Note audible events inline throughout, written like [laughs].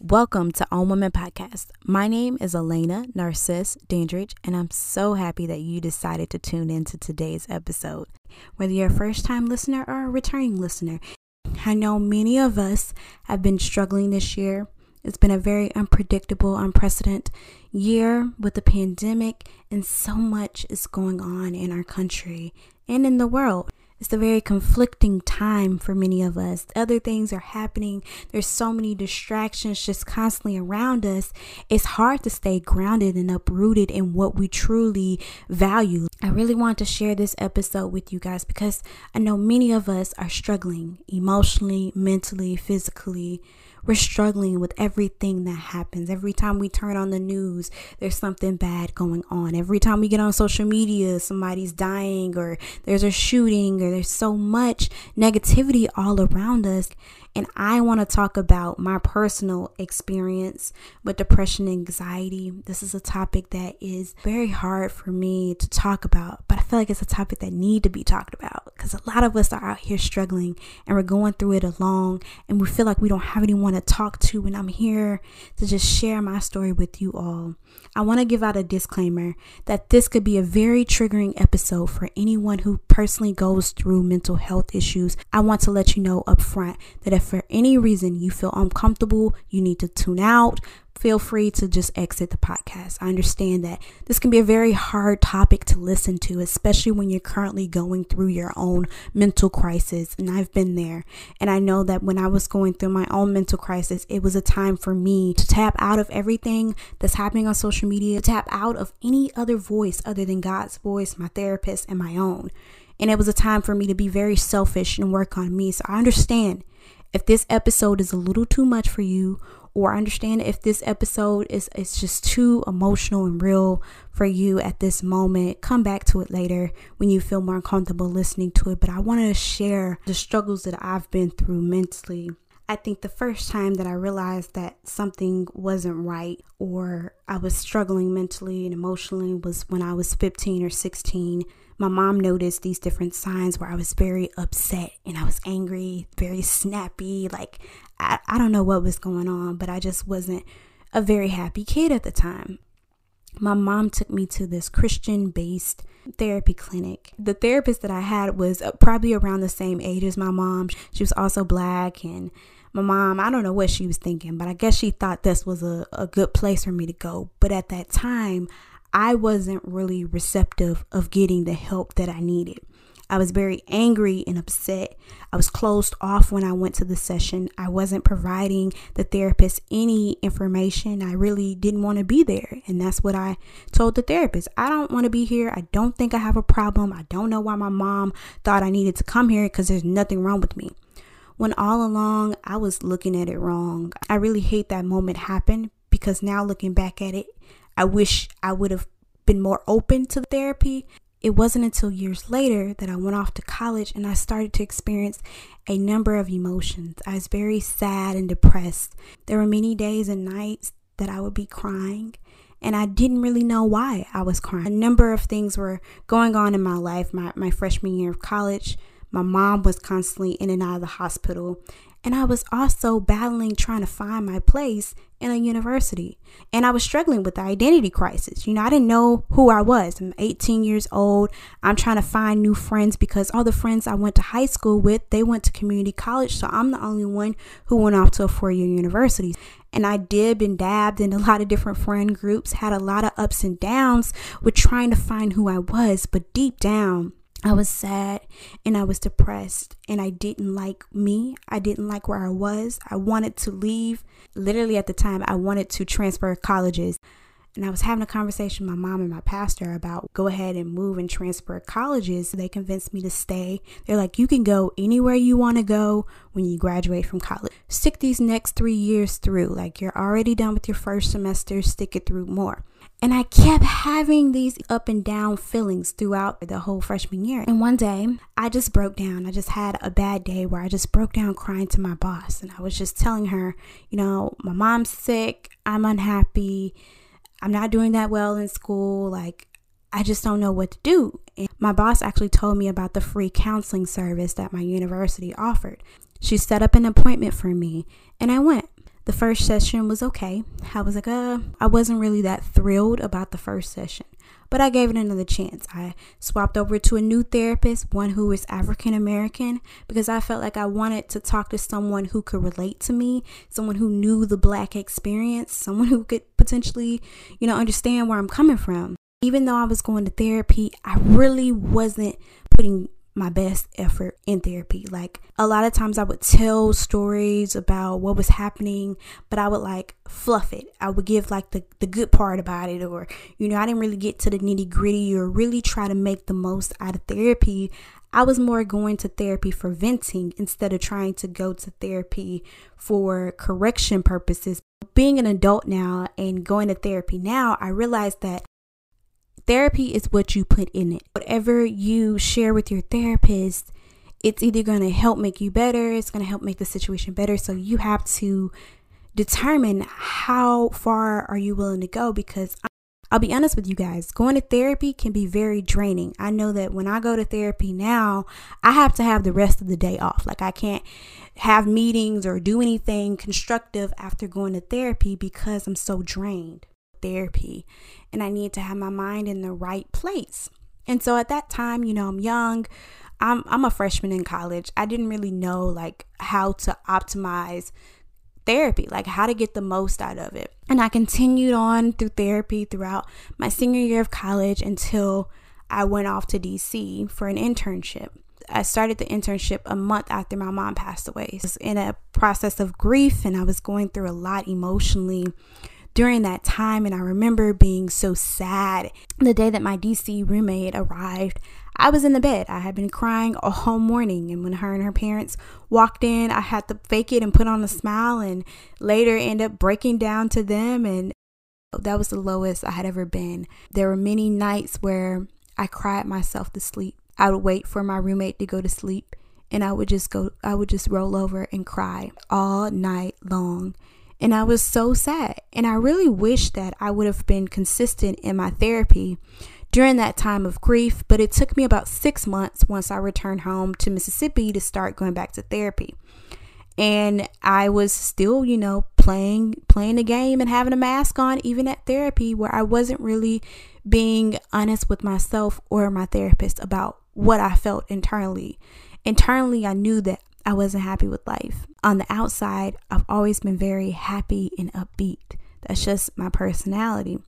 Welcome to Own Women Podcast. My name is Elena Narcisse Dandridge, and I'm so happy that you decided to tune in to today's episode. Whether you're a first time listener or a returning listener, I know many of us have been struggling this year. It's been a very unpredictable, unprecedented year with the pandemic, and so much is going on in our country and in the world. It's a very conflicting time for many of us. Other things are happening. There's so many distractions just constantly around us. It's hard to stay grounded and uprooted in what we truly value. I really want to share this episode with you guys because I know many of us are struggling emotionally, mentally, physically we're struggling with everything that happens. Every time we turn on the news, there's something bad going on. Every time we get on social media, somebody's dying or there's a shooting or there's so much negativity all around us. And I want to talk about my personal experience with depression and anxiety. This is a topic that is very hard for me to talk about, but I feel like it's a topic that need to be talked about because a lot of us are out here struggling and we're going through it alone and we feel like we don't have anyone to talk to and I'm here to just share my story with you all. I want to give out a disclaimer that this could be a very triggering episode for anyone who personally goes through mental health issues. I want to let you know up front that if for any reason you feel uncomfortable, you need to tune out, feel free to just exit the podcast. I understand that this can be a very hard topic to listen to, especially when you're currently going through your own mental crisis. And I've been there. And I know that when I was going through my own mental crisis, it was a time for me to tap out of everything that's happening on social media, to tap out of any other voice other than God's voice, my therapist, and my own. And it was a time for me to be very selfish and work on me. So I understand if this episode is a little too much for you or understand if this episode is it's just too emotional and real for you at this moment come back to it later when you feel more comfortable listening to it. But i want to share the struggles that i've been through mentally. I think the first time that I realized that something wasn't right or I was struggling mentally and emotionally was when I was 15 or 16 my mom noticed these different signs where I was very upset and I was angry, very snappy. Like, I, I don't know what was going on, but I just wasn't a very happy kid at the time. My mom took me to this Christian based therapy clinic. The therapist that I had was uh, probably around the same age as my mom. She was also black and my mom, I don't know what she was thinking, but I guess she thought this was a, a good place for me to go. But at that time, I wasn't really receptive of getting the help that I needed. I was very angry and upset. I was closed off when I went to the session. I wasn't providing the therapist any information. I really didn't want to be there. And that's what I told the therapist. I don't want to be here. I don't think I have a problem. I don't know why my mom thought I needed to come here because there's nothing wrong with me. When all along I was looking at it wrong. I really hate that moment happened because now looking back at it, I wish I would have been more open to therapy. It wasn't until years later that I went off to college and I started to experience a number of emotions. I was very sad and depressed. There were many days and nights that I would be crying and I didn't really know why I was crying. A number of things were going on in my life. My, my freshman year of college, my mom was constantly in and out of the hospital, and I was also battling trying to find my place in a university. And I was struggling with the identity crisis. You know, I didn't know who I was. I'm 18 years old. I'm trying to find new friends because all the friends I went to high school with, they went to community college. So I'm the only one who went off to a four year university. And I did and dabbed in a lot of different friend groups, had a lot of ups and downs with trying to find who I was. But deep down, I was sad and I was depressed and I didn't like me. I didn't like where I was. I wanted to leave. Literally at the time, I wanted to transfer colleges. And I was having a conversation with my mom and my pastor about go ahead and move and transfer colleges. They convinced me to stay. They're like, you can go anywhere you want to go when you graduate from college. Stick these next three years through. Like you're already done with your first semester, stick it through more. And I kept having these up and down feelings throughout the whole freshman year. And one day, I just broke down. I just had a bad day where I just broke down crying to my boss. And I was just telling her, you know, my mom's sick. I'm unhappy. I'm not doing that well in school. Like, I just don't know what to do. And my boss actually told me about the free counseling service that my university offered. She set up an appointment for me, and I went. The first session was okay. I was like, uh, I wasn't really that thrilled about the first session, but I gave it another chance. I swapped over to a new therapist, one who is African American, because I felt like I wanted to talk to someone who could relate to me, someone who knew the black experience, someone who could potentially, you know, understand where I'm coming from. Even though I was going to therapy, I really wasn't putting my best effort in therapy. Like a lot of times I would tell stories about what was happening, but I would like fluff it. I would give like the, the good part about it, or, you know, I didn't really get to the nitty gritty or really try to make the most out of therapy. I was more going to therapy for venting instead of trying to go to therapy for correction purposes. Being an adult now and going to therapy now, I realized that Therapy is what you put in it. Whatever you share with your therapist, it's either going to help make you better, it's going to help make the situation better. So you have to determine how far are you willing to go because I'll be honest with you guys, going to therapy can be very draining. I know that when I go to therapy now, I have to have the rest of the day off. Like I can't have meetings or do anything constructive after going to therapy because I'm so drained therapy and I need to have my mind in the right place. And so at that time, you know, I'm young. I'm I'm a freshman in college. I didn't really know like how to optimize therapy, like how to get the most out of it. And I continued on through therapy throughout my senior year of college until I went off to DC for an internship. I started the internship a month after my mom passed away. I was in a process of grief and I was going through a lot emotionally during that time. And I remember being so sad. The day that my DC roommate arrived, I was in the bed. I had been crying all [laughs] morning. And when her and her parents walked in, I had to fake it and put on a smile and later end up breaking down to them. And that was the lowest I had ever been. There were many nights where I cried myself to sleep. I would wait for my roommate to go to sleep and I would just go, I would just roll over and cry all night long. And I was so sad. And I really wish that I would have been consistent in my therapy during that time of grief. But it took me about six months once I returned home to Mississippi to start going back to therapy. And I was still, you know, playing playing the game and having a mask on even at therapy where I wasn't really being honest with myself or my therapist about what I felt internally. Internally, I knew that I wasn't happy with life. On the outside, I've always been very happy and upbeat. That's just my personality.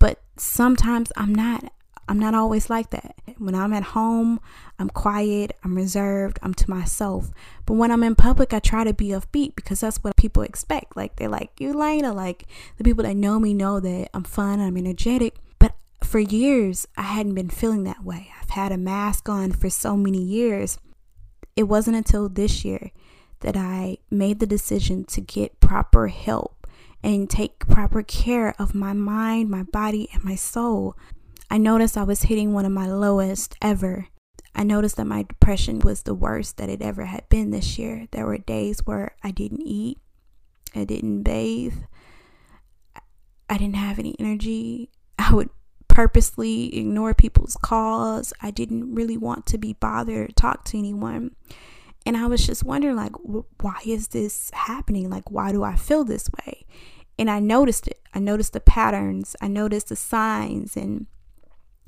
But sometimes I'm not. I'm not always like that. When I'm at home, I'm quiet, I'm reserved, I'm to myself. But when I'm in public, I try to be upbeat because that's what people expect. Like they're like, you Lena, like the people that know me know that I'm fun, I'm energetic. But for years, I hadn't been feeling that way. I've had a mask on for so many years it wasn't until this year that I made the decision to get proper help and take proper care of my mind, my body, and my soul. I noticed I was hitting one of my lowest ever. I noticed that my depression was the worst that it ever had been this year. There were days where I didn't eat, I didn't bathe, I didn't have any energy. I would purposely ignore people's calls. I didn't really want to be bothered, talk to anyone. And I was just wondering, like, why is this happening? Like, why do I feel this way? And I noticed it. I noticed the patterns. I noticed the signs. And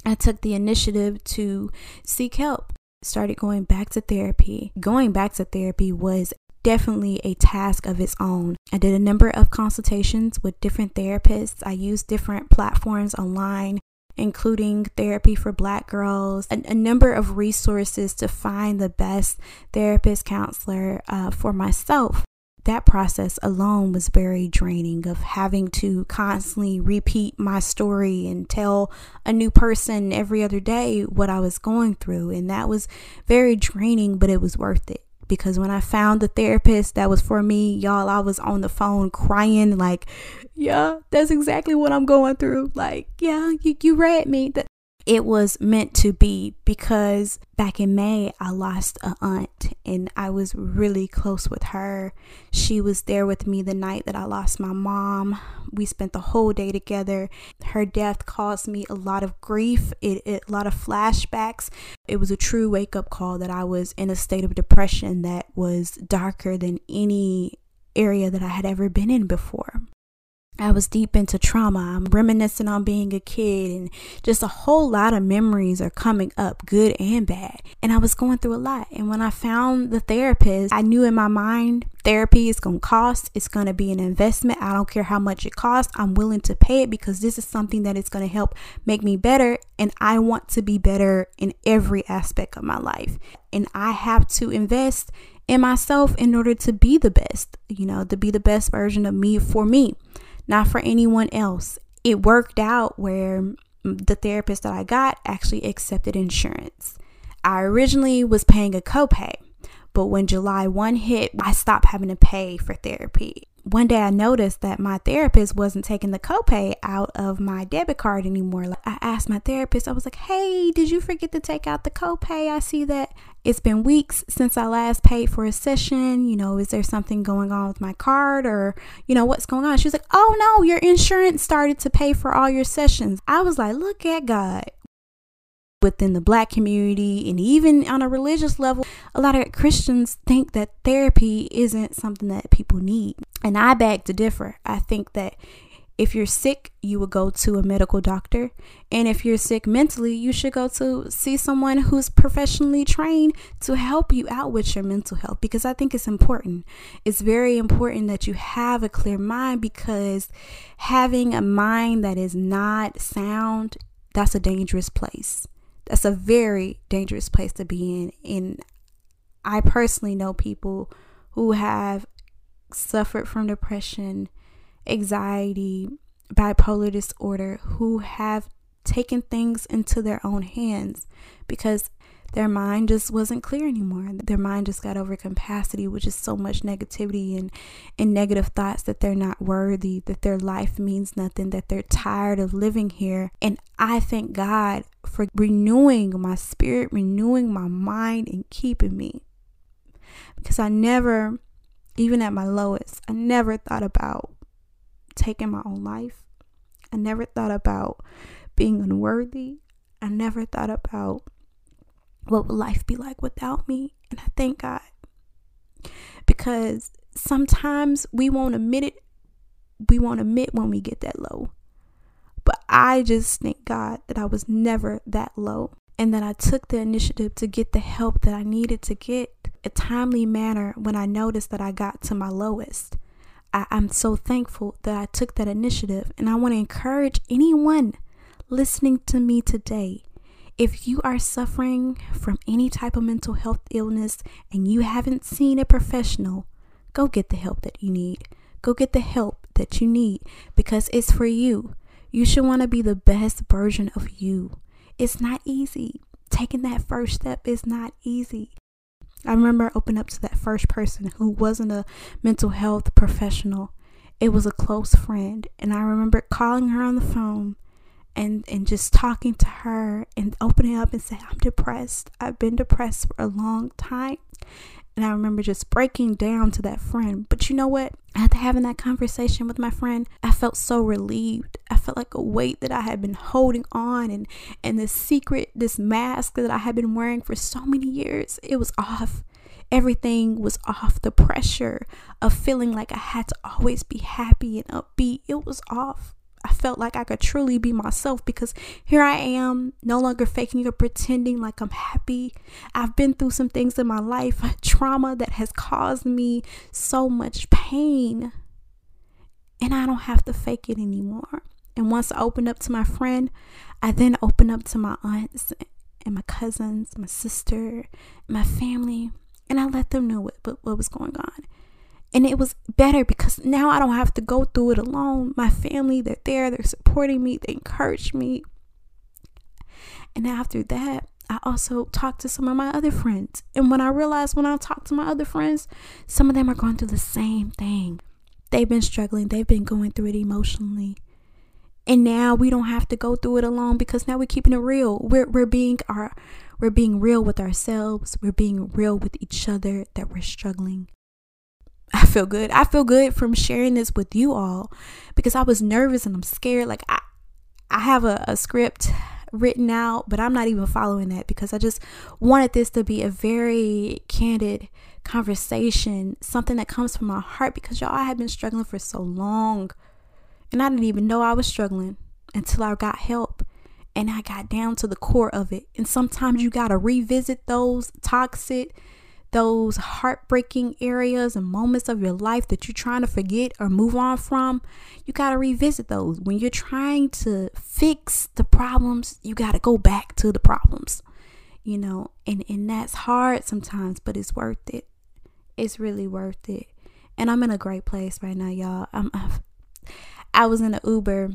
I took the initiative to seek help. Started going back to therapy. Going back to therapy was definitely a task of its own. I did a number of consultations with different therapists. I used different platforms online including therapy for black girls, a, a, number of resources to find the best therapist counselor uh, for myself. That process alone was very draining of having to constantly repeat my story and tell a new person every other day what I was going through. And that was very draining, but it was worth it because when I found the therapist that was for me, y'all, I was on the phone crying like, yeah, that's exactly what I'm going through. Like, yeah, you, you read me. That it was meant to be because back in May, I lost a aunt and I was really close with her. She was there with me the night that I lost my mom. We spent the whole day together. Her death caused me a lot of grief, it, it, a lot of flashbacks. It was a true wake up call that I was in a state of depression that was darker than any area that I had ever been in before. I was deep into trauma. I'm reminiscing on being a kid, and just a whole lot of memories are coming up, good and bad. And I was going through a lot. And when I found the therapist, I knew in my mind therapy is going to cost, it's going to be an investment. I don't care how much it costs, I'm willing to pay it because this is something that is going to help make me better. And I want to be better in every aspect of my life. And I have to invest in myself in order to be the best, you know, to be the best version of me for me not for anyone else. It worked out where the therapist that I got actually accepted insurance. I originally was paying a copay, but when July 1 hit, I stopped having to pay for therapy one day I noticed that my therapist wasn't taking the copay out of my debit card anymore. Like I asked my therapist, I was like, "Hey, did you forget to take out the copay? I see that it's been weeks since I last paid for a session. You know, is there something going on with my card or, you know, what's going on?" She was like, "Oh no, your insurance started to pay for all your sessions." I was like, "Look at God." Within the black community and even on a religious level, a lot of Christians think that therapy isn't something that people need. And I beg to differ. I think that if you're sick, you would go to a medical doctor. And if you're sick mentally, you should go to see someone who's professionally trained to help you out with your mental health because I think it's important. It's very important that you have a clear mind because having a mind that is not sound, that's a dangerous place that's a very dangerous place to be in. And I personally know people who have suffered from depression, anxiety, bipolar disorder, who have taken things into their own hands because their mind just wasn't clear anymore. Their mind just got over capacity, which is so much negativity and, and negative thoughts that they're not worthy, that their life means nothing, that they're tired of living here. And I thank God for renewing my spirit, renewing my mind, and keeping me. Because I never, even at my lowest, I never thought about taking my own life. I never thought about being unworthy. I never thought about what would life be like without me? And I thank God. Because sometimes we won't admit it. We won't admit when we get that low. But I just thank God that I was never that low and that I took the initiative to get the help that I needed to get a timely manner when I noticed that I got to my lowest. I, am so thankful that I took that initiative, and I want to encourage anyone listening to me today if you are suffering from any type of mental health illness and you haven't seen a professional, go get the help that you need. Go get the help that you need because it's for you. You should want to be the best version of you. It's not easy. Taking that first step is not easy. I remember opening up to that first person who wasn't a mental health professional. It was a close friend. And I remember calling her on the phone and and just talking to her and opening up and saying I'm depressed. I've been depressed for a long time. And I remember just breaking down to that friend. But you know what? After having that conversation with my friend, I felt so relieved. I felt like a weight that I had been holding on and and this secret, this mask that I had been wearing for so many years, it was off. Everything was off. The pressure of feeling like I had to always be happy and upbeat, it was off. I felt like I could truly be myself because here I am, no longer faking or pretending like I'm happy. I've been through some things in my life, [laughs] trauma that has caused me so much pain. And I don't have to fake it anymore. And once I opened up to my friend, I then opened up to my aunts and my cousins, my sister, my family, and I let them know what, what was going on. And it was better because now I don't have to go through it alone. My family, they're there, they're supporting me, they encourage me. And after that, I also talked to some of my other friends. And when I realized when I talked to my other friends, some of them are going through the same thing. They've been struggling, they've been going through it emotionally. And now we don't have to go through it alone because now we're keeping it real. We're we're being our we're being real with ourselves. We're being real with each other that we're struggling. I feel good. I feel good from sharing this with you all because I was nervous and I'm scared. Like I I have a, a script written out, but I'm not even following that because I just wanted this to be a very candid conversation, something that comes from my heart because y'all I have been struggling for so long. And I didn't even know I was struggling until I got help and I got down to the core of it. And sometimes you got to revisit those toxic, those heartbreaking areas and moments of your life that you're trying to forget or move on from. You got to revisit those. When you're trying to fix the problems, you got to go back to the problems. You know, and and that's hard sometimes, but it's worth it. It's really worth it. And I'm in a great place right now, y'all. I'm I've, I was in an Uber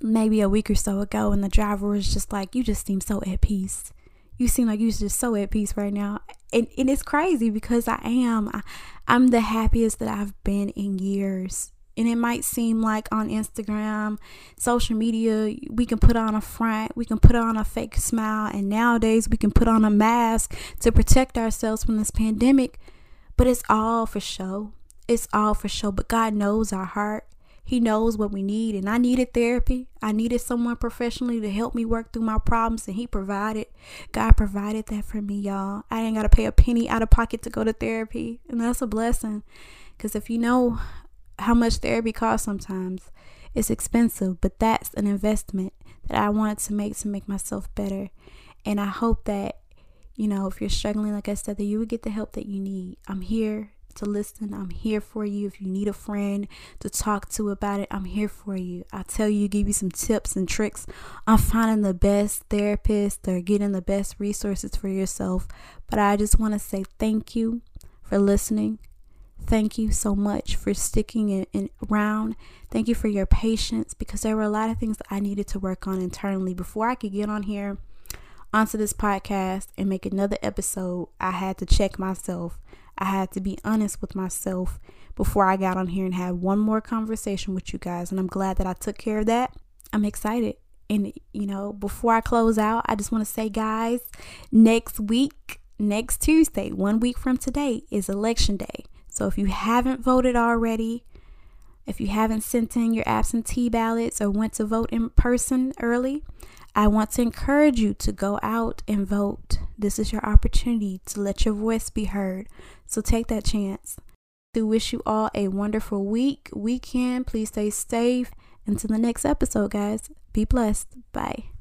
maybe a week or so ago, and the driver was just like, You just seem so at peace. You seem like you're just so at peace right now. And, and it's crazy because I am. I, I'm the happiest that I've been in years. And it might seem like on Instagram, social media, we can put on a front, we can put on a fake smile, and nowadays we can put on a mask to protect ourselves from this pandemic. But it's all for show. It's all for show. But God knows our heart. He knows what we need. And I needed therapy. I needed someone professionally to help me work through my problems. And He provided. God provided that for me, y'all. I ain't got to pay a penny out of pocket to go to therapy. And that's a blessing. Because if you know how much therapy costs sometimes, it's expensive. But that's an investment that I wanted to make to make myself better. And I hope that, you know, if you're struggling, like I said, that you would get the help that you need. I'm here to listen. I'm here for you. If you need a friend to talk to about it, I'm here for you. I'll tell you, give you some tips and tricks on finding the best therapist or getting the best resources for yourself. But I just want to say thank you for listening. Thank you so much for sticking in, in, around. Thank you for your patience because there were a lot of things that I needed to work on internally before I could get on here onto this podcast and make another episode. I had to check myself. I had to be honest with myself before I got on here and had one more conversation with you guys. And I'm glad that I took care of that. I'm excited. And, you know, before I close out, I just want to say, guys, next week, next Tuesday, one week from today, is election day. So if you haven't voted already, if you haven't sent in your absentee ballots or went to vote in person early, I want to encourage you to go out and vote. This is your opportunity to let your voice be heard. So take that chance. We wish you all a wonderful week, weekend. Please stay safe. Until the next episode, guys. Be blessed. Bye.